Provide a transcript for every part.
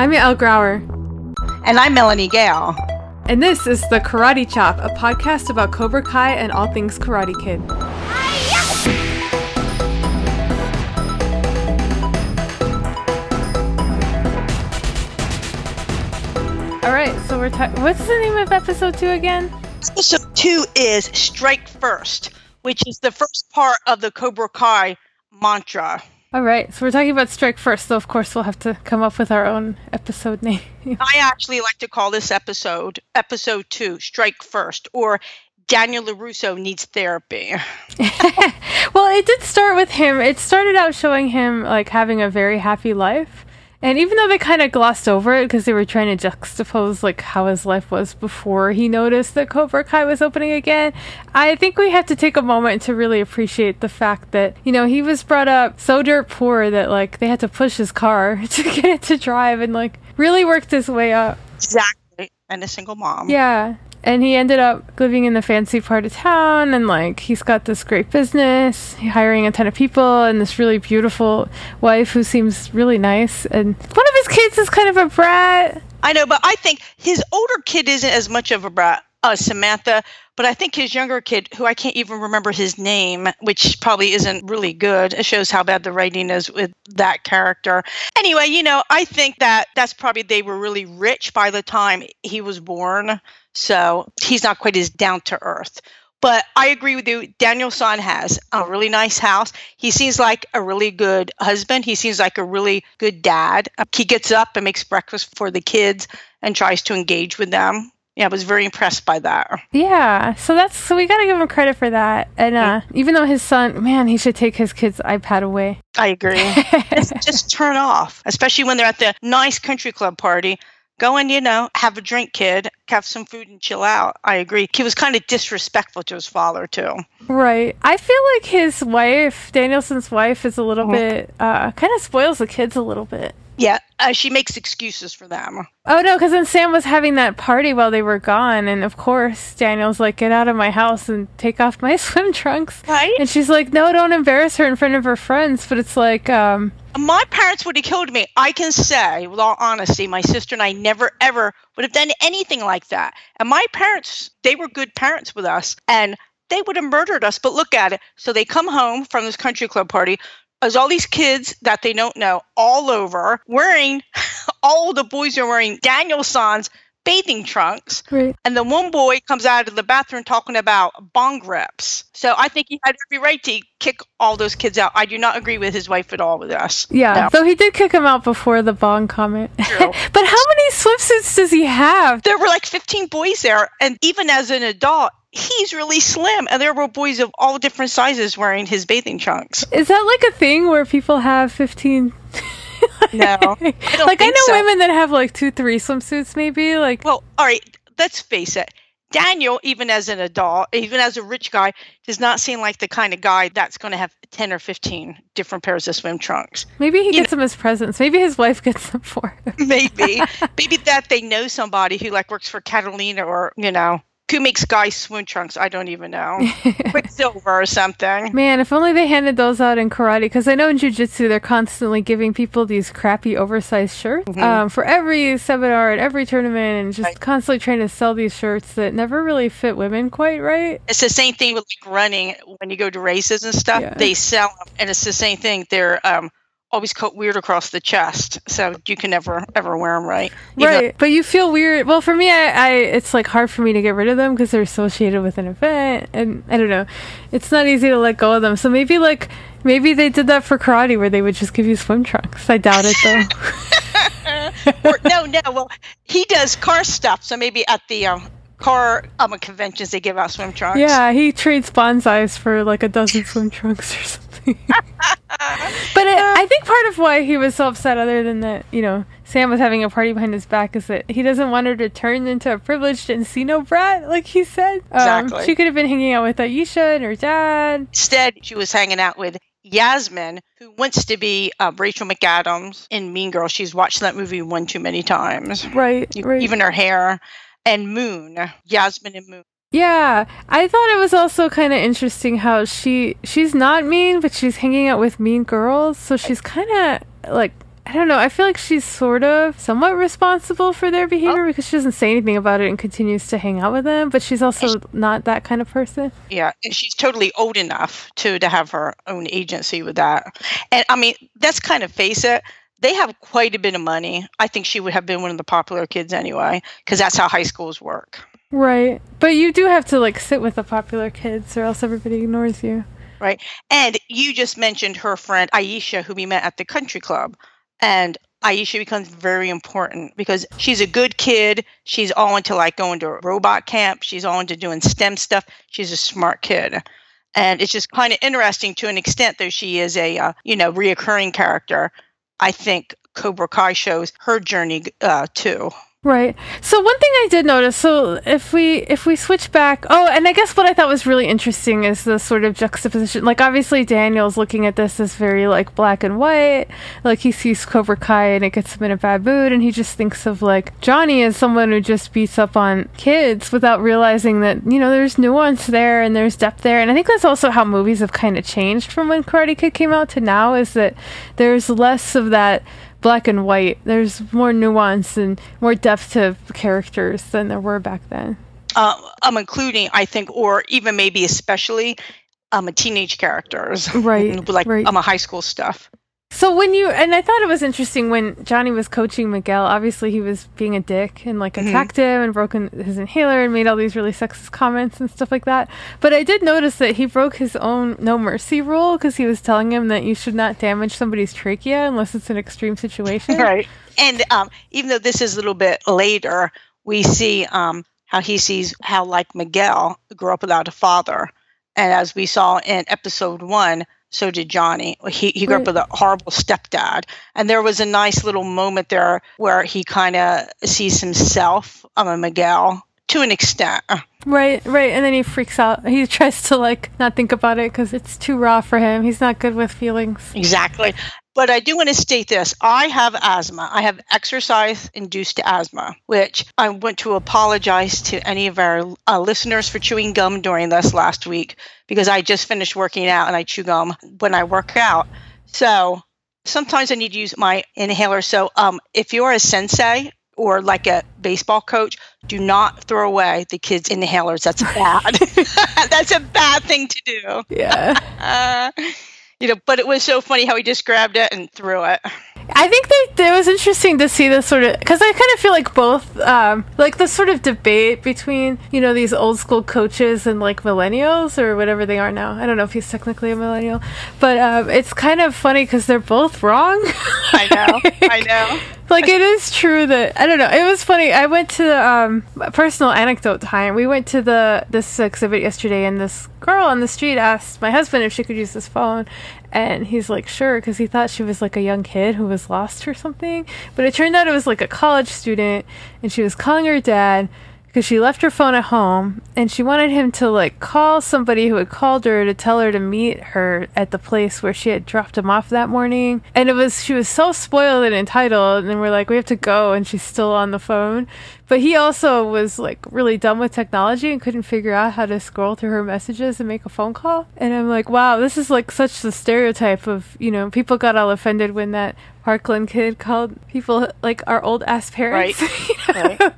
I'm Al Grauer. And I'm Melanie Gale. And this is The Karate Chop, a podcast about Cobra Kai and all things Karate Kid. All right, so we're ta- what's the name of episode two again? Episode two is Strike First, which is the first part of the Cobra Kai mantra. All right, so we're talking about Strike First, so of course we'll have to come up with our own episode name. I actually like to call this episode Episode Two Strike First, or Daniel LaRusso needs therapy. well, it did start with him. It started out showing him like having a very happy life. And even though they kind of glossed over it because they were trying to juxtapose like how his life was before he noticed that Cobra Kai was opening again, I think we have to take a moment to really appreciate the fact that you know he was brought up so dirt poor that like they had to push his car to get it to drive and like really worked his way up. Exactly, and a single mom. Yeah, and he ended up living in the fancy part of town and like he's got this great business hiring a ton of people and this really beautiful wife who seems really nice. And one of his kids is kind of a brat. I know but i think his older kid isn't as much of a brat uh, Samantha, but I think his younger kid, who I can't even remember his name, which probably isn't really good, it shows how bad the writing is with that character. Anyway, you know, I think that that's probably they were really rich by the time he was born, so he's not quite as down to earth. But I agree with you. Daniel San has a really nice house. He seems like a really good husband. He seems like a really good dad. He gets up and makes breakfast for the kids and tries to engage with them yeah, I was very impressed by that. Yeah, so that's so we got to give him credit for that. And uh, even though his son, man, he should take his kid's iPad away. I agree. just, turn off, especially when they're at the nice country club party. Go and, you know, have a drink, kid, have some food and chill out. I agree. He was kind of disrespectful to his father, too. Right. I feel like his wife, Daniel-san's wife, is a little mm-hmm. bit, uh, kind of spoils the kids a little bit. Yeah, uh, she makes excuses for them. Oh no, because then Sam was having that party while they were gone, and of course Daniel's like, "Get out of my house and take off my swim trunks." Right. And she's like, "No, don't embarrass her in front of her friends." But it's like, um, my parents would have killed me. I can say, with all honesty, my sister and I never ever would have done anything like that. And my parents, they were good parents with us, and they would have murdered us. But look at it. So they come home from this country club party as all these kids that they don't know all over wearing all the boys are wearing Daniel San's bathing trunks. Right. And the one boy comes out of the bathroom talking about bong rips. So I think he had every right to kick all those kids out. I do not agree with his wife at all with us. Yeah. No. So he did kick him out before the bong comment. but how many swimsuits does he have? There were like 15 boys there. And even as an adult, he's really slim and there were boys of all different sizes wearing his bathing trunks is that like a thing where people have 15 no I like i know so. women that have like two three swimsuits maybe like well all right let's face it Daniel, even as an adult, even as a rich guy, does not seem like the kind of guy that's going to have 10 or 15 different pairs of swim trunks. Maybe he you gets know, them as presents. Maybe his wife gets them for him. maybe. Maybe that they know somebody who like works for Catalina or, you know, who makes guys swoon trunks? I don't even know. Quiksilver or something. Man, if only they handed those out in karate. Because I know in jujitsu they're constantly giving people these crappy oversized shirts mm-hmm. um, for every seminar and every tournament, and just right. constantly trying to sell these shirts that never really fit women quite right. It's the same thing with like running when you go to races and stuff. Yeah. They sell them, and it's the same thing. They're um, always cut weird across the chest, so you can never ever wear them right. Even right, but you feel weird. Well, for me, I, I it's like hard for me to get rid of them because they're associated with an event, and I don't know, it's not easy to let go of them. So maybe like maybe they did that for karate where they would just give you swim trunks. I doubt it though. or, no, no. Well, he does car stuff, so maybe at the um, car um, conventions they give out swim trunks. Yeah, he trades bonsais for like a dozen swim trunks or something. but it, I think part of why he was so upset, other than that, you know, Sam was having a party behind his back, is that he doesn't want her to turn into a privileged Encino brat, like he said. Um, exactly. She could have been hanging out with Aisha and her dad. Instead, she was hanging out with Yasmine, who wants to be uh, Rachel McAdams in Mean Girls. She's watched that movie one too many times. Right, right. Even her hair. And Moon, Yasmine and Moon. Yeah, I thought it was also kind of interesting how she she's not mean, but she's hanging out with mean girls, so she's kind of like I don't know. I feel like she's sort of somewhat responsible for their behavior oh. because she doesn't say anything about it and continues to hang out with them. But she's also she, not that kind of person. Yeah, and she's totally old enough to to have her own agency with that. And I mean, that's kind of face it. They have quite a bit of money. I think she would have been one of the popular kids anyway, because that's how high schools work. Right, but you do have to like sit with the popular kids, or else everybody ignores you. Right, and you just mentioned her friend Aisha, who we met at the country club. And Aisha becomes very important because she's a good kid. She's all into like going to robot camp. She's all into doing STEM stuff. She's a smart kid. And it's just kind of interesting to an extent, though she is a, uh, you know, reoccurring character. I think Cobra Kai shows her journey uh, too. Right. So one thing I did notice, so if we if we switch back, oh, and I guess what I thought was really interesting is the sort of juxtaposition. Like obviously Daniel's looking at this as very like black and white. Like he sees Cobra Kai and it gets him in a bad mood and he just thinks of like Johnny as someone who just beats up on kids without realizing that, you know, there's nuance there and there's depth there. And I think that's also how movies have kind of changed from when Karate Kid came out to now is that there's less of that black and white. There's more nuance and more depth to characters than there were back then. I'm including, I think, or even maybe especially, um, teenage characters, right? like right. um, a high school stuff. So when you and I thought it was interesting when Johnny was coaching Miguel. Obviously, he was being a dick and like mm-hmm. attacked him and broken his inhaler and made all these really sexist comments and stuff like that. But I did notice that he broke his own no mercy rule because he was telling him that you should not damage somebody's trachea unless it's an extreme situation. right. And um, even though this is a little bit later, we see um, how he sees how like Miguel grew up without a father, and as we saw in episode one so did Johnny. He he grew right. up with a horrible stepdad, and there was a nice little moment there where he kind of sees himself, um, a Miguel, to an extent. Right, right, and then he freaks out. He tries to like not think about it because it's too raw for him. He's not good with feelings. Exactly. But I do want to state this I have asthma. I have exercise induced asthma, which I want to apologize to any of our uh, listeners for chewing gum during this last week because I just finished working out and I chew gum when I work out. So sometimes I need to use my inhaler. So um, if you're a sensei or like a baseball coach, do not throw away the kids' inhalers. That's bad. That's a bad thing to do. Yeah. uh, you know, but it was so funny how he just grabbed it and threw it. I think that it was interesting to see this sort of because I kind of feel like both, um, like the sort of debate between you know these old school coaches and like millennials or whatever they are now. I don't know if he's technically a millennial, but um, it's kind of funny because they're both wrong. I know, I know. like it is true that I don't know. It was funny. I went to um, personal anecdote time. We went to the this exhibit yesterday, and this girl on the street asked my husband if she could use this phone, and he's like, sure, because he thought she was like a young kid who was lost or something. But it turned out it was like a college student, and she was calling her dad because she left her phone at home and she wanted him to like call somebody who had called her to tell her to meet her at the place where she had dropped him off that morning and it was she was so spoiled and entitled and we're like we have to go and she's still on the phone but he also was like really dumb with technology and couldn't figure out how to scroll through her messages and make a phone call. And I'm like, wow, this is like such the stereotype of, you know, people got all offended when that Parkland kid called people like our old ass parents. Right. right.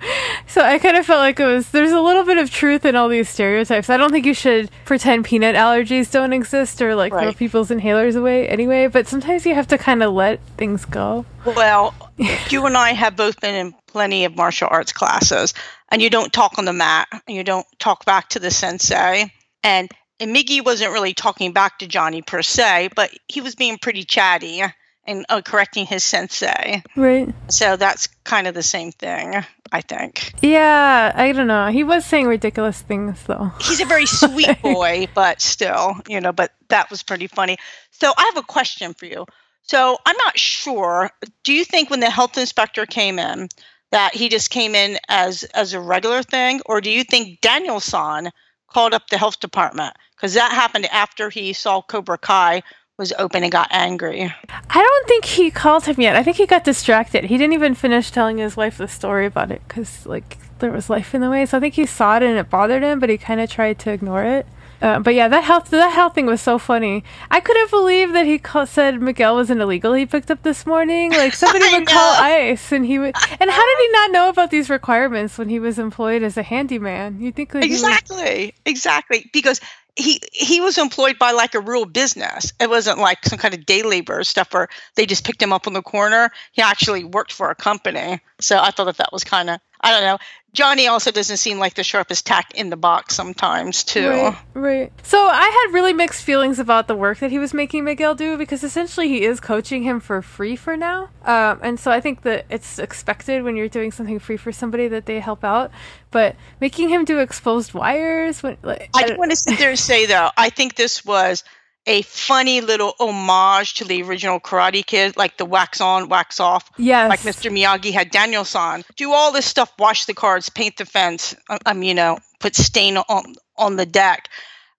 So I kind of felt like it was there's a little bit of truth in all these stereotypes. I don't think you should pretend peanut allergies don't exist or like right. throw people's inhalers away anyway, but sometimes you have to kind of let things go. Well, you and I have both been in plenty of martial arts classes, and you don't talk on the mat, and you don't talk back to the sensei. And, and Miggy wasn't really talking back to Johnny per se, but he was being pretty chatty and uh, correcting his sensei. Right. So that's kind of the same thing, I think. Yeah, I don't know. He was saying ridiculous things, though. He's a very sweet boy, but still, you know, but that was pretty funny. So I have a question for you. So I'm not sure. Do you think when the health inspector came in that he just came in as as a regular thing, or do you think Daniel-san called up the health department because that happened after he saw Cobra Kai was open and got angry? I don't think he called him yet. I think he got distracted. He didn't even finish telling his wife the story about it because like there was life in the way. So I think he saw it and it bothered him, but he kind of tried to ignore it. Uh, but yeah, that health that health thing was so funny. I couldn't believe that he call, said Miguel was an illegal he picked up this morning. Like somebody would call ICE, and he would. And how did he not know about these requirements when he was employed as a handyman? You think that exactly, exactly because he he was employed by like a real business. It wasn't like some kind of day labor stuff where they just picked him up on the corner. He actually worked for a company. So I thought that that was kind of I don't know. Johnny also doesn't seem like the sharpest tack in the box sometimes, too. Right, right. So I had really mixed feelings about the work that he was making Miguel do because essentially he is coaching him for free for now. Um, and so I think that it's expected when you're doing something free for somebody that they help out. But making him do exposed wires, when, like, I, I want to sit there and say though, I think this was a funny little homage to the original Karate Kid, like the wax on, wax off. Yes. Like Mr. Miyagi had Daniel-san do all this stuff, wash the cards, paint the fence. I uh, um, you know, put stain on on the deck,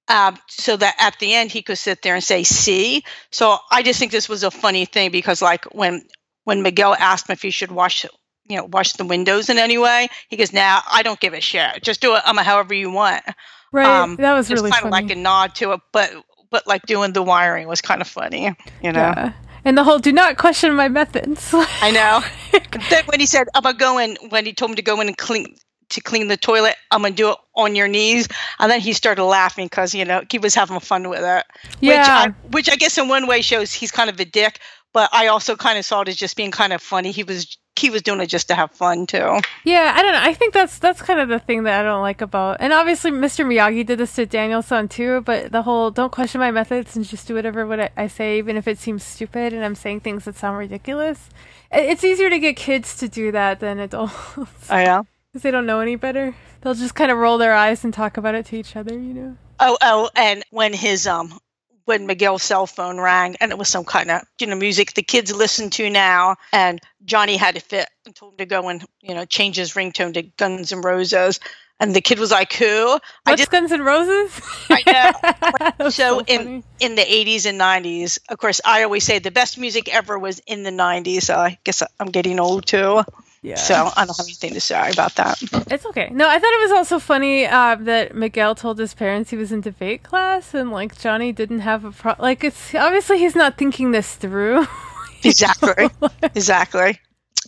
um, so that at the end he could sit there and say, "See." So I just think this was a funny thing because, like, when when Miguel asked him if he should wash you know wash the windows in any way he goes now nah, i don't give a shit just do it um, however you want right um, that was really kind of like a nod to it but but like doing the wiring was kind of funny, you know. Yeah. And the whole "do not question my methods." I know. then when he said, "I'm gonna go in," when he told him to go in and clean to clean the toilet, I'm gonna do it on your knees, and then he started laughing because you know he was having fun with it. Yeah. Which I, which I guess in one way shows he's kind of a dick, but I also kind of saw it as just being kind of funny. He was he was doing it just to have fun too. Yeah, I don't know. I think that's that's kind of the thing that I don't like about. And obviously, Mr. Miyagi did this to Daniel-san too. But the whole "don't question my methods and just do whatever what I say, even if it seems stupid and I'm saying things that sound ridiculous." It's easier to get kids to do that than adults. Oh yeah, because they don't know any better. They'll just kind of roll their eyes and talk about it to each other, you know. Oh, oh, and when his um when Miguel's cell phone rang and it was some kind of you know music the kids listen to now and Johnny had to fit and told him to go and you know change his ringtone to Guns N' Roses and the kid was like who? What's I just Guns N' Roses? I know. So, so in in the 80s and 90s of course I always say the best music ever was in the 90s so I guess I'm getting old too yeah. So I don't have anything to say about that. It's okay. No, I thought it was also funny uh, that Miguel told his parents he was in debate class, and like Johnny didn't have a pro. Like it's obviously he's not thinking this through. exactly. exactly.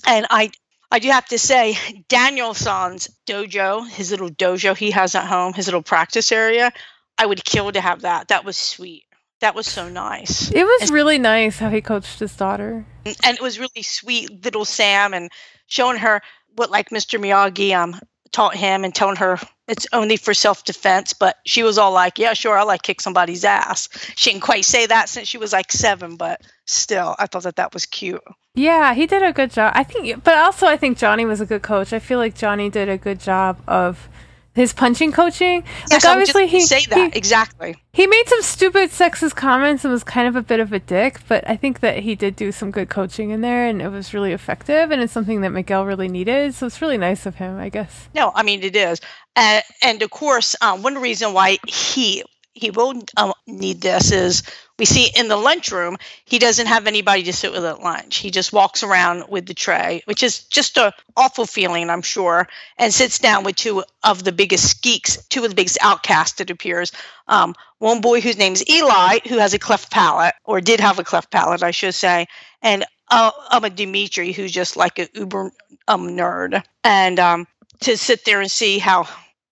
And I, I do have to say, Daniel-san's dojo, his little dojo he has at home, his little practice area, I would kill to have that. That was sweet. That was so nice. It was and, really nice how he coached his daughter. And it was really sweet, little Sam, and showing her what like Mr. Miyagi um taught him and telling her it's only for self-defense but she was all like yeah sure i'll like kick somebody's ass. She didn't quite say that since she was like seven but still i thought that that was cute. Yeah he did a good job. I think but also i think johnny was a good coach. I feel like johnny did a good job of his punching coaching. Yes, like obviously he say that he, exactly. He made some stupid sexist comments and was kind of a bit of a dick, but I think that he did do some good coaching in there and it was really effective and it's something that Miguel really needed. So it's really nice of him, I guess. No, I mean it is. Uh, and of course, um, one reason why he he will uh, need this is we see in the lunchroom he doesn't have anybody to sit with at lunch. He just walks around with the tray which is just a awful feeling i'm sure and sits down with two of the biggest geeks two of the biggest outcasts it appears. Um, one boy whose name is eli who has a cleft palate or did have a cleft palate i should say and uh, um, a Demetri who's just like an uber um, nerd. And um, to sit there and see how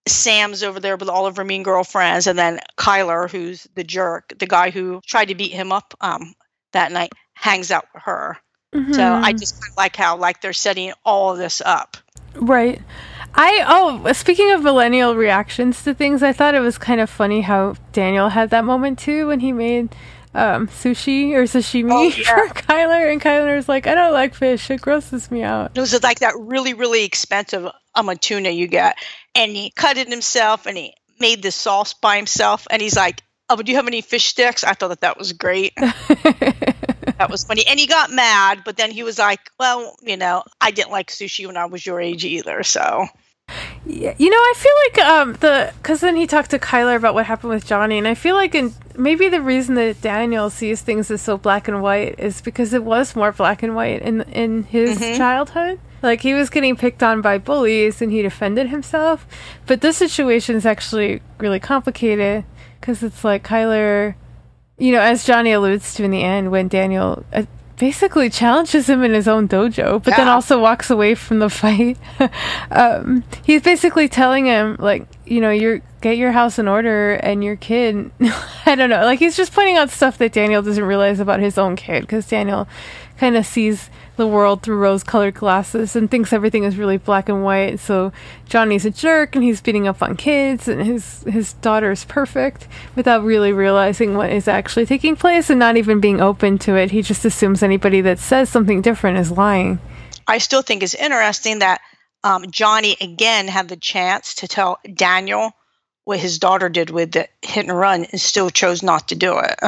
Sam's over there with all of her mean girlfriends, and then Kyler, who's the jerk, the guy who tried to beat him up um, that night, hangs out with her. Mm-hmm. So I mm-hmm. just kind of like how like they're setting all of this up. Right. I oh, speaking of millennial reactions to things, I thought it was kind of funny how Daniel had that moment too when he made um, sushi or sashimi oh, yeah. for Kyler, and Kyler's like, I don't like fish; it grosses me out. It was like that really, really expensive um, a tuna you get, and he cut it himself, and he made the sauce by himself, and he's like, "Oh, do you have any fish sticks?" I thought that that was great. that was funny, and he got mad, but then he was like, "Well, you know, I didn't like sushi when I was your age either, so." Yeah, you know, I feel like um the because then he talked to Kyler about what happened with Johnny, and I feel like in maybe the reason that Daniel sees things as so black and white is because it was more black and white in in his mm-hmm. childhood. Like he was getting picked on by bullies, and he defended himself. But this situation is actually really complicated because it's like Kyler, you know, as Johnny alludes to in the end, when Daniel uh, basically challenges him in his own dojo, but then also walks away from the fight. um, he's basically telling him, like, you know, you're get your house in order and your kid. I don't know, like he's just pointing out stuff that Daniel doesn't realize about his own kid because Daniel kind of sees the world through rose-colored glasses and thinks everything is really black and white. So Johnny's a jerk and he's beating up on kids and his his daughter is perfect without really realizing what is actually taking place and not even being open to it. He just assumes anybody that says something different is lying. I still think it's interesting that um, Johnny again had the chance to tell Daniel what his daughter did with the hit and run and still chose not to do it.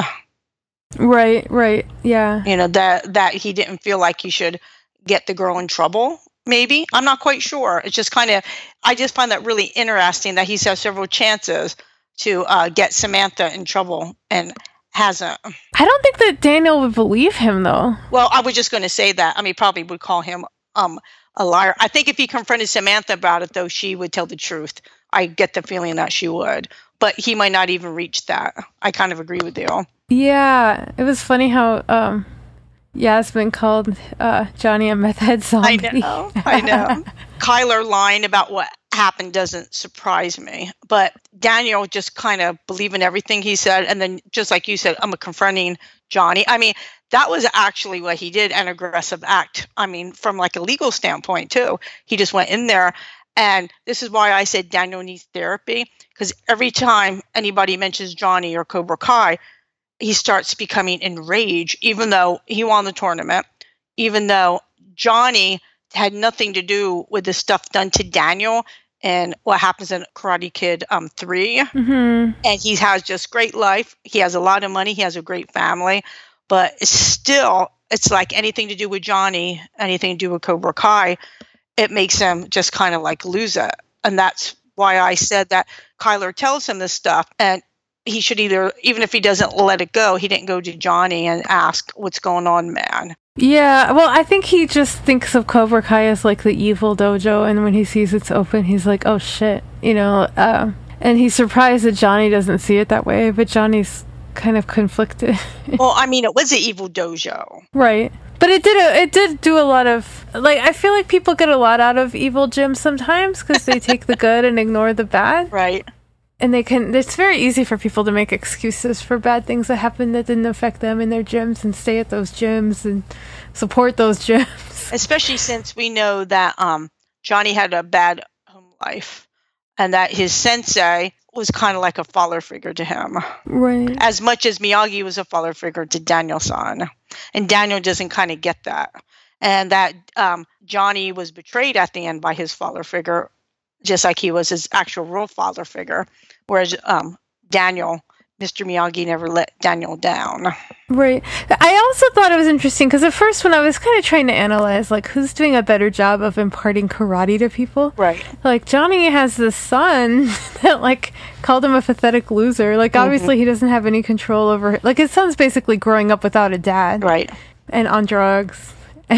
Right, right. Yeah. You know, that that he didn't feel like he should get the girl in trouble. Maybe. I'm not quite sure. It's just kind of I just find that really interesting that he's had several chances to uh, get Samantha in trouble and hasn't. I don't think that Daniel would believe him though. Well, I was just going to say that. I mean, probably would call him um, a liar. I think if he confronted Samantha about it, though, she would tell the truth. I get the feeling that she would, but he might not even reach that. I kind of agree with you. Yeah, it was funny how um Yasmine called uh Johnny a meth head zombie. I know. I know. Kyler lying about what happened doesn't surprise me, but Daniel just kind of believing everything he said, and then just like you said, I'm a confronting Johnny. I mean, that was actually what he did, an aggressive act. I mean, from like a legal standpoint too. He just went in there, and this is why I said Daniel needs therapy because every time anybody mentions Johnny or Cobra Kai, he starts becoming enraged, even though he won the tournament, even though Johnny had nothing to do with the stuff done to Daniel and what happens in Karate Kid um 3 hmm and he has just great life. He has a lot of money. He has a great family. But it's still it's like anything to do with Johnny anything to do with Cobra Kai it makes him just kind of like lose it. And that's why I said that Kyler tells him this stuff. And he should either even if he doesn't let it go he didn't go to Johnny and ask what's going on man Yeah, well, I think he just thinks of Cobra Kai as like the evil dojo, and when he sees it's open, he's like, "Oh shit," you know. Uh, and he's surprised that Johnny doesn't see it that way, but Johnny's kind of conflicted, well I mean it was an evil dojo right? But it did a, it did do a lot of like I feel like people get a lot out of evil gyms sometimes because they take the good and ignore the bad, right and they can. It's very easy for people to make excuses for bad things that happened that didn't affect them in their gyms and stay at those gyms and support those gyms. especially since we know that um, Johnny had a bad home life and that his sensei was kind of like a father figure to him, Right. as much as Miyagi was a father figure to Daniel-san. And Daniel doesn't kind of get that. And that um, Johnny was betrayed at the end by his father figure, just like he was his actual real father figure, whereas um, Daniel, Mr. Miyagi, never let Daniel down. Right. I also thought it was interesting because at first, when I was kind of trying to analyze, like, who's doing a better job of imparting karate to people, Right. like, Johnny has this son that, like, called him a pathetic loser. Like, obviously, he doesn't have any control over, like, his son's basically growing up without a dad Right. and on drugs.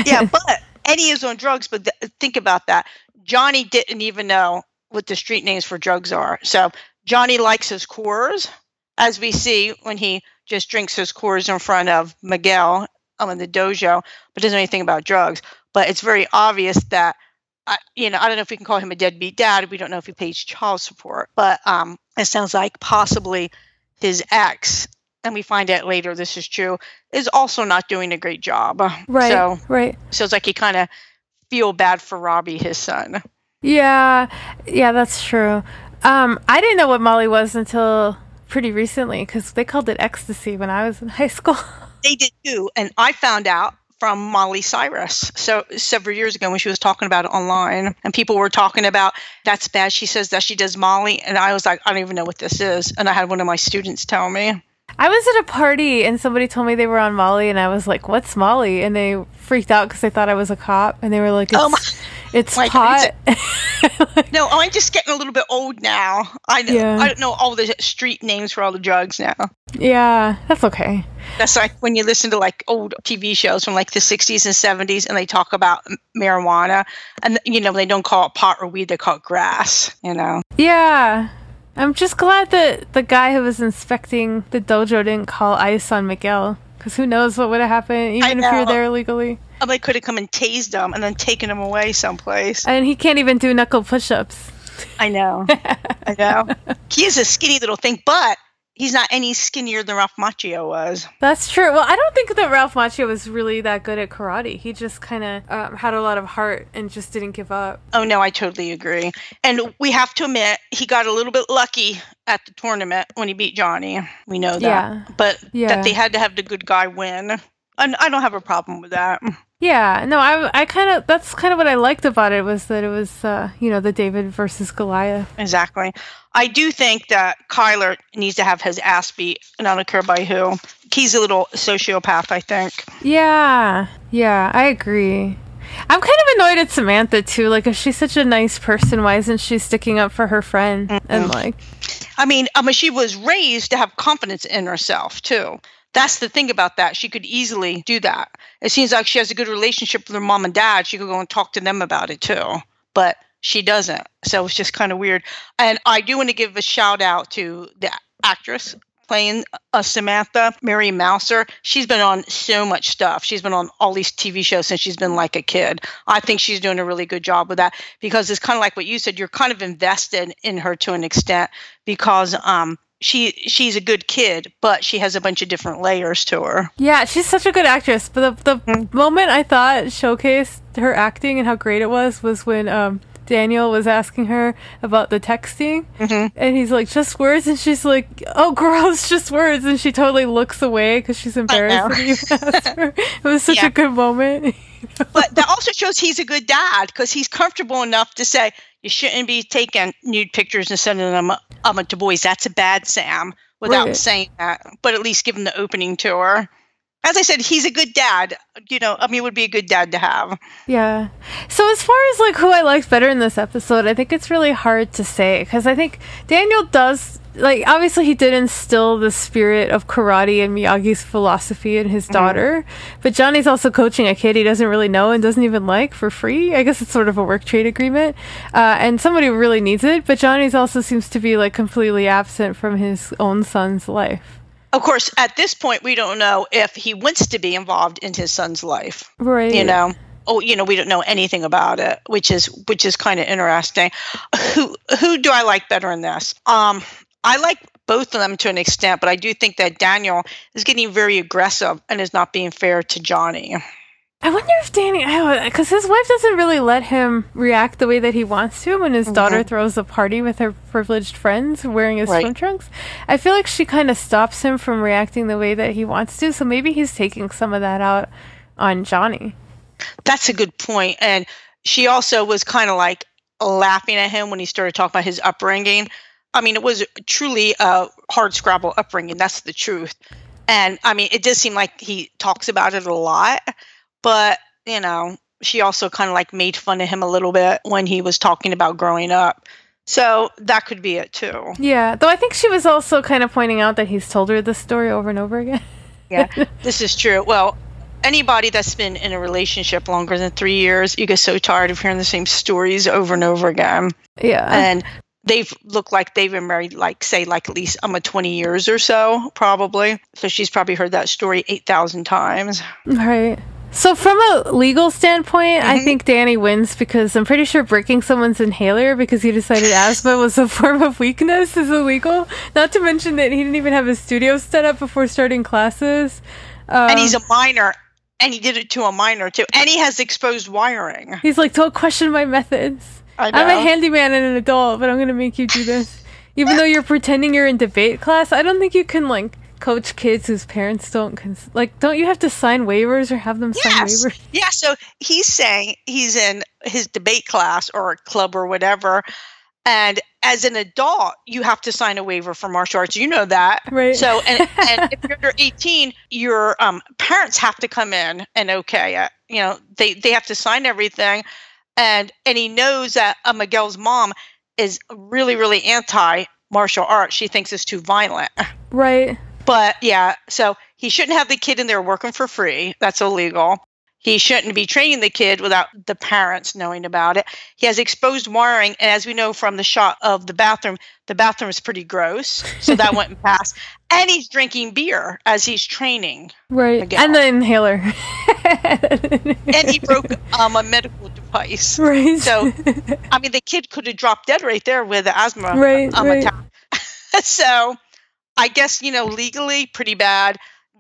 yeah, but Eddie is on drugs. But th- think about that. Johnny didn't even know what the street names for drugs are. So Johnny likes his Coors, as we see when he just drinks his Coors in front of Miguel um, in the dojo, but doesn't know anything about drugs. But it's very obvious that. I, you know, I don't know if we can call him a deadbeat dad. We don't know if he pays child support, but um, it sounds like possibly his ex, and we find out later this is true, is also not doing a great job. right. So right. so it's like you kind of feel bad for Robbie, his son. Yeah. Yeah, that's true. Um, I didn't know what Molly was until pretty recently because they called it ecstasy when I was in high school. They did too, and I found out from Miley Cyrus. So several years ago when she was talking about it online, and people were talking about that's bad. She says that she does Molly, and I was like, I don't even know what this is. And I had one of my students tell me. I was at a party and somebody told me they were on Molly, and I was like, "What's Molly?" And they freaked out because they thought I was a cop, and they were like, "It's, Oh my- it's my pot." No, I'm just getting a little bit old now. I Yeah. I don't know all the street names for all the drugs now. yeah, that's okay. That's like when you listen to like old TV shows from like the 60s and 70s and they talk about marijuana and you know they don't call it pot or weed they call it grass, you know. Yeah, I'm just glad that the guy who was inspecting the dojo didn't call ICE on Miguel. Because who knows what would have happened, even if you're there illegally. Somebody could have come and tased him and then taken him away someplace. And he can't even do knuckle push ups. I know. I know. He is a skinny little thing, but he's not any skinnier than Ralph Macchio was. That's true. Well, I don't think that Ralph Macchio was really that good at karate. He just kind of um, had a lot of heart and just didn't give up. Oh no, I totally agree. And we have to admit he got a little bit lucky at the tournament when he beat Johnny. We know that. Yeah. But yeah. that they had to have the good guy win. And I don't have a problem with that. Yeah, no, I, I kind of that's kind of what I liked about it was that it was uh, you know the David versus Goliath. Exactly. I do think that Kyler needs to have his ass beat, and I don't care by who. He's a little sociopath, I think. Yeah, yeah, I agree. I'm kind of annoyed at Samantha too. Like, if she's such a nice person, why isn't she sticking up for her friend? Mm-hmm. And like, I mean, I mean, she was raised to have confidence in herself too. That's the thing about that. She could easily do that. It seems like she has a good relationship with her mom and dad. She could go and talk to them about it too. But she doesn't. So it's just kind of weird. And I do want to give a shout out to the actress playing uh, Samantha, Mary Mouser. She's been on so much stuff. She's been on all these TV shows since she's been like a kid. I think she's doing a really good job with that because it's kind of like what you said. You're kind of invested in her to an extent because um, she she's a good kid, but she has a bunch of different layers to her. Yeah, she's such a good actress. But the the mm-hmm. moment I thought showcased her acting and how great it was was when um Daniel was asking her about the texting, mm-hmm. and he's like, "Just words," and she's like, "Oh, gross, just words," and she totally looks away because she's embarrassed that you asked her. It was such yeah. a good moment. but that also shows he's a good dad because he's comfortable enough to say, you shouldn't be taking nude pictures and sending them um, to boys. That's a bad Sam without right. saying that, but at least give him the opening to her. As I said, he's a good dad. You know, I mean, would be a good dad to have. Yeah. So as far as like who I liked better in this episode, I think it's really hard to say because I think Daniel does like obviously he did instill the spirit of karate and Miyagi's philosophy in his mm-hmm. daughter, mm-hmm. but Johnny's also coaching a kid he doesn't really know and doesn't even like for free. I guess it's sort of a work trade agreement, uh, and somebody really needs it. But Johnny's also seems to be like completely absent from his own son's life. Of course, at this point, we don't know if he wants to be involved in his son's life. Right. You know oh you know we don't know anything about it which is which is kind of interesting who who do i like better in this um I like both of them to an extent, but I do think that Daniel is getting very aggressive and is not being fair to Johnny. I wonder if Danny, because his wife doesn't really let him react the way that he wants to when his mm-hmm. daughter throws a party with her privileged friends wearing his right. swim trunks. I feel like she kind of stops him from reacting the way that he wants to, so maybe he's taking some of that out on Johnny. That's a good point. And she also was kind of like laughing at him when he started talking about his upbringing I mean, it was truly a hard scrabble upbringing. That's the truth. And I mean, it does seem like he talks about it a lot, but you know, she also kind of like made fun of him a little bit when he was talking about growing up. So that could be it too. Yeah, though I think she was also kind of pointing out that he's told her this story over and over again. yeah, this is true. Well, anybody that's been in a relationship longer than three years, you get so tired of hearing the same stories over and over again. Yeah. And they've looked like they've been married like say like at least um a 20 years or so probably. So she's probably heard that story 8000 times. Right. So from a legal standpoint mm-hmm. i think danny wins because i'm pretty sure breaking someone's inhaler because he decided asthma was a form of weakness is illegal. Not to mention that he didn't even have his studio set up before starting classes. Um, and he's a minor and he did it to a minor too. And he has exposed wiring. He's like don't question my methods I am a handyman and an adult, but I'm gonna make you do this. Even though you're pretending you're in debate class, I don't think you can like coach kids whose parents don't cons- like. Don't you have to sign waivers or have them sign yes. waivers? Yeah. So he's saying he's in his debate class or a club or whatever, and as an adult, you have to sign a waiver for martial arts. You know that, right? So, and, and if you're under 18, your um, parents have to come in and okay it. You know, they they have to sign everything and and he knows that uh, Miguel's mom is really really anti martial arts. She thinks it's too violent. Right. But yeah, so he shouldn't have the kid in there working for free. That's illegal. He shouldn't be training the kid without the parents knowing about it. He has exposed wiring, and as we know from the shot of the bathroom, the bathroom is pretty gross, so that went past. And he's drinking beer as he's training. Right, Miguel. and the inhaler. and he broke um, a medical device. Right. So, I mean, the kid could have dropped dead right there with the asthma Right, um, right. attack. so, I guess you know legally pretty bad.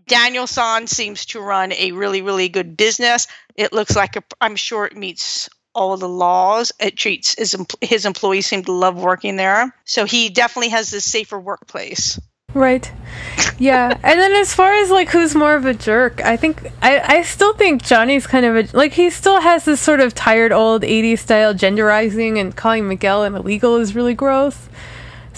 Daniel San seems to run a really, really good business. It looks like a, I'm sure it meets all the laws. It treats his his employees seem to love working there. So he definitely has a safer workplace. Right. Yeah. and then as far as like who's more of a jerk, I think I, I still think Johnny's kind of a like he still has this sort of tired old 80s style genderizing and calling Miguel an illegal is really gross.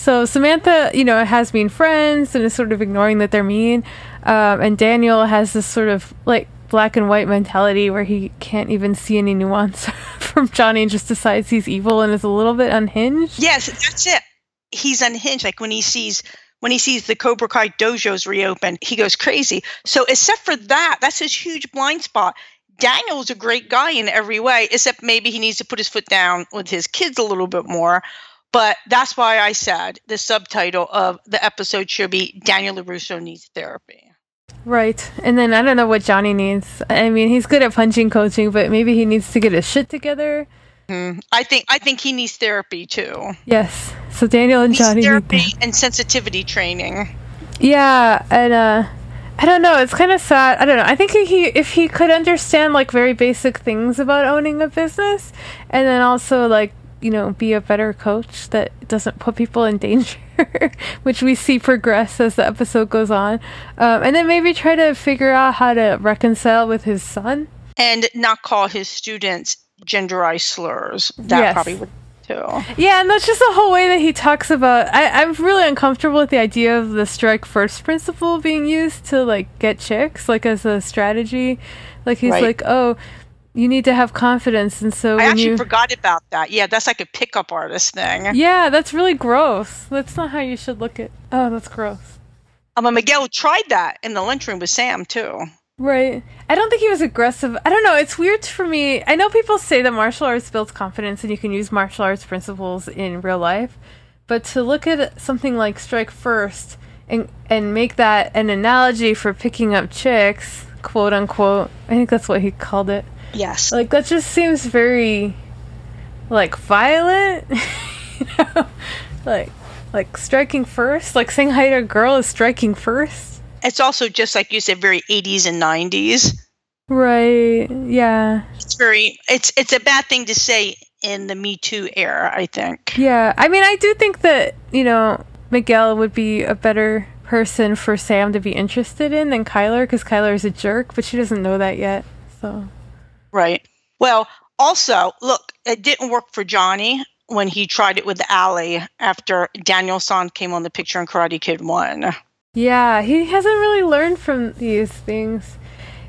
So Samantha, you know, has been friends and is sort of ignoring that they're mean. Um, and Daniel has this sort of like black and white mentality where he can't even see any nuance from Johnny and just decides he's evil and is a little bit unhinged. Yes, that's it. He's unhinged. Like when he sees when he sees the Cobra Kai dojos reopen, he goes crazy. So except for that, that's his huge blind spot. Daniel's a great guy in every way, except maybe he needs to put his foot down with his kids a little bit more. But that's why I said the subtitle of the episode should be Daniel LaRusso needs therapy. Right. And then I don't know what Johnny needs. I mean, he's good at punching coaching, but maybe he needs to get his shit together. Hmm. I think I think he needs therapy too. Yes. So Daniel and Johnny need therapy that. and sensitivity training. Yeah, and uh I don't know, it's kind of sad. I don't know. I think he if he could understand like very basic things about owning a business and then also like, you know, be a better coach that doesn't put people in danger, which we see progress as the episode goes on. Um, and then maybe try to figure out how to reconcile with his son. and not call his students genderized slurs. That Yes. probably would too. Yeah, and that's just the whole way that he talks about. I, I'm really uncomfortable with the idea of the strike first principle being used to like get chicks, like as a strategy. Like he's Right. like, oh, you need to have confidence, and so I when actually you, forgot about that. Yeah, that's like a pickup artist thing. yeah, that's really gross. That's not how you should look at. Oh, that's gross. Um, Miguel tried that in the lunchroom with Sam too. Right. I don't think he was aggressive. I don't know. It's weird for me. I know people say that martial arts builds confidence and you can use martial arts principles in real life, but to look at something like strike first and and make that an analogy for picking up chicks, quote unquote. I think that's what he called it. Yes. Like that just seems very like violent. you know? Like like striking first, like saying hi to a girl is striking first. It's also just like you said, very 80s and 90s. Right. Yeah. It's very. It's it's a bad thing to say in the Me Too era. I think. Yeah, I mean, I do think that you know Miguel would be a better person for Sam to be interested in than Kyler because Kyler is a jerk, but she doesn't know that yet. So Right. Well, also, look, it didn't work for Johnny when he tried it with Ali after Daniel San came on the picture in Karate Kid 1. yeah, he hasn't really learned from these things.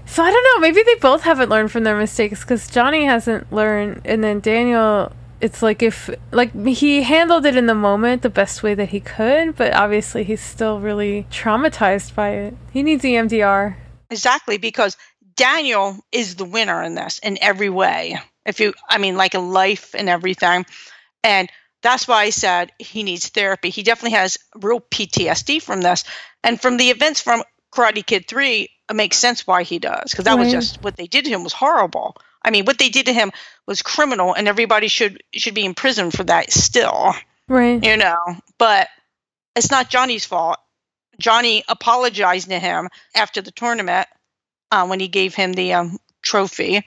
So I don't know. Maybe they both haven't learned from their mistakes because Johnny hasn't learned, and then Daniel. It's like if like he handled it in the moment the best way that he could, but obviously he's still really traumatized by it. He needs EMDR. Exactly, because Daniel is the winner in this in every way. If you, I mean, like a life and everything. And that's why I said he needs therapy. He definitely has real PTSD from this. And from the events from Karate Kid 3, it makes sense why he does, because that was just what they did to him was horrible. I mean, what they did to him was criminal, and everybody should should be in prison for that still, Right. you know. But it's not Johnny's fault. Johnny apologized to him after the tournament uh, when he gave him the um, trophy,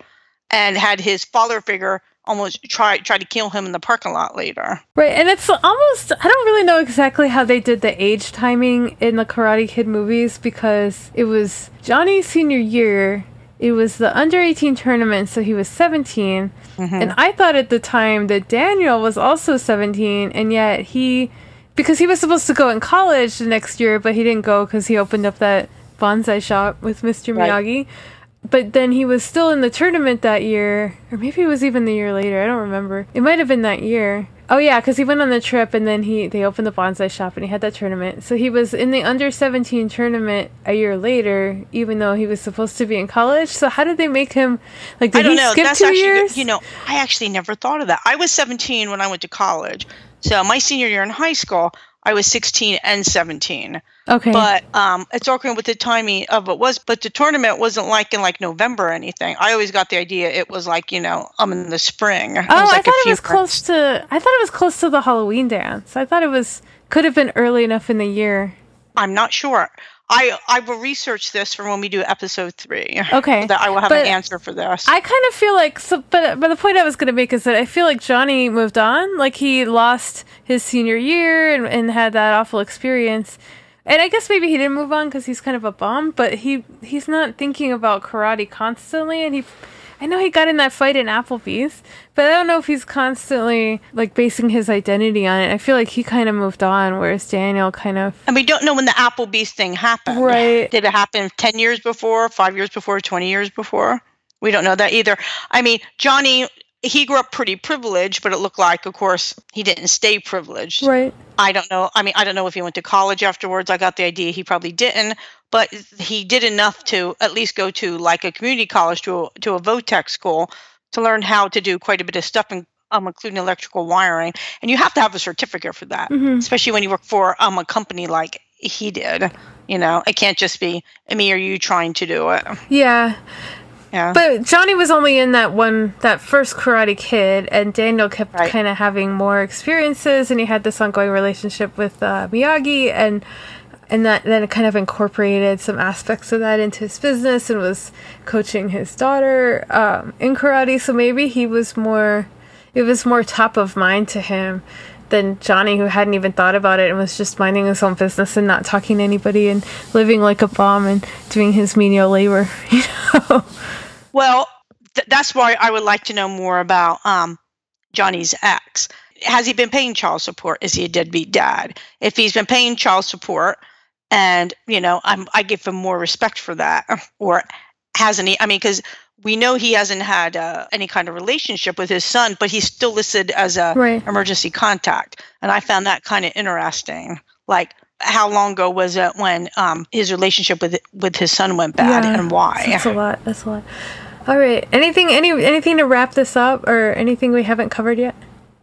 and had his father figure almost try try to kill him in the parking lot later. Right, and it's almost I don't really know exactly how they did the age timing in the Karate Kid movies because it was Johnny's senior year. It was the under 18 tournament, so he was 17. And I thought at the time that Daniel was also 17, and yet he, because he was supposed to go in college the next year, but he didn't go because he opened up that bonsai shop with Mr. Right. Miyagi. But then he was still in the tournament that year, or maybe it was even the year later. I don't remember. It might have been that year. Oh yeah, because he went on the trip and then he they opened the bonsai shop and he had that tournament. So he was in the under seventeen tournament a year later, even though he was supposed to be in college. So how did they make him like? Did I don't know. skip That's two actually, years? you know, I actually never thought of that. I was 17 when I went to college. So my senior year in high school, I was 16 and 17. okay. But um, it's all with the timing of it was. But the tournament wasn't like in like November or anything. I always got the idea it was like you know I'm in the spring. It oh, was I like a thought it was close to. I thought it was close to the Halloween dance. I thought it was could have been early enough in the year. I'm not sure. I I will research this for when we do episode three. Okay, That I will have but an answer for this. I kind of feel like so, but but the point I was going to make is that I feel like Johnny moved on. Like he lost his senior year and, and had that awful experience. And I guess maybe he didn't move on because he's kind of a bum. But he he's not thinking about karate constantly. And he, I know he got in that fight in Applebee's, but I don't know if he's constantly like basing his identity on it. I feel like he kind of moved on, whereas Daniel kind of and we don't know when the Applebee's thing happened. Right. Did it happen 10 years before, five years before, 20 years before? We don't know that either. I mean, Johnny, he grew up pretty privileged, but it looked like, of course, he didn't stay privileged. right. I don't know. I mean, I don't know if he went to college afterwards. I got the idea he probably didn't, but he did enough to at least go to like a community college to a, to a vo-tech school to learn how to do quite a bit of stuff, in, um, including electrical wiring. And you have to have a certificate for that, Mhm. especially when you work for um, a company like he did. You know, it can't just be me or you trying to do it. Yeah. Yeah. But Johnny was only in that one, that first Karate Kid, and Daniel kept Right. kind of having more experiences, and he had this ongoing relationship with uh, Miyagi, and and that then kind of incorporated some aspects of that into his business, and was coaching his daughter um, in karate. So maybe he was more, it was more top of mind to him than Johnny, who hadn't even thought about it and was just minding his own business and not talking to anybody and living like a bum and doing his menial labor. You know. Well, th- that's why I would like to know more about um, Johnny's ex. Has he been paying child support? Is he a deadbeat dad? If he's been paying child support, and you know, I'm, I give him more respect for that, or hasn't he? I mean, because we know he hasn't had uh, any kind of relationship with his son, but he's still listed as a Right. emergency contact, and I found that kind of interesting. Like, how long ago was it when um, his relationship with with his son went bad, Yeah, and why? That's a lot. That's a lot. All right. Anything? Any? Anything to wrap this up, or anything we haven't covered yet?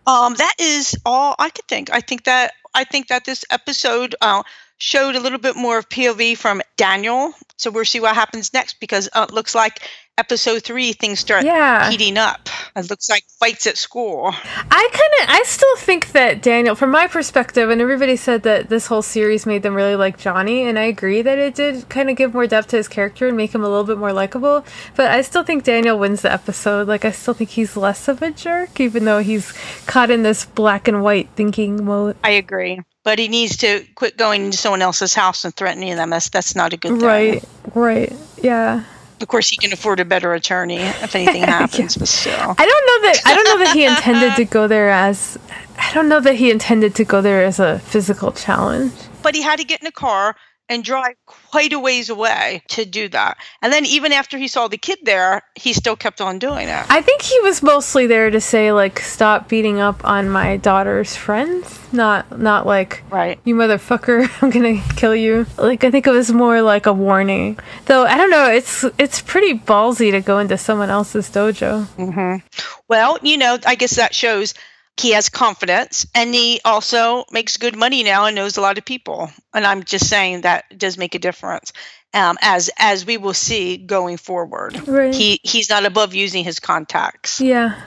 Um, that is all I could think. I think that I think that this episode uh, showed a little bit more of POV from Daniel. So we'll see what happens next because uh, it looks like episode three things start Yeah. heating up. It looks like fights at school. I kind of. I still think that Daniel, from my perspective, and everybody said that this whole series made them really like Johnny, and I agree that it did kind of give more depth to his character and make him a little bit more likable. But I still think Daniel wins the episode. Like I still think he's less of a jerk, even though he's caught in this black and white thinking mode. I agree, but he needs to quit going into someone else's house and threatening them. That's that's not a good thing. Right. Right. Yeah. Of course, he can afford a better attorney if anything happens. But still, I don't know that I don't know that he intended to go there as I don't know that he intended to go there as a physical challenge. but he had to get in a car and drive quite a ways away to do that. And then even after he saw the kid there, he still kept on doing it. I think he was mostly there to say like stop beating up on my daughter's friends, not not like Right. you motherfucker, I'm going to kill you. Like I think it was more like a warning. Though I don't know, it's it's pretty ballsy to go into someone else's dojo. Mm-hmm. Well, you know, I guess that shows he has confidence and he also makes good money now and knows a lot of people. And I'm just saying that does make a difference. Um, as as we will see going forward. Right. He he's not above using his contacts. Yeah.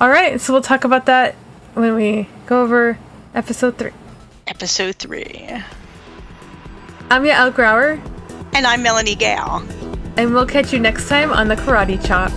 All right, so we'll talk about that when we go over episode 3. Episode three. I'm Yael Grauer. And I'm Melanie Gale. And we'll catch you next time on the Karate Chop.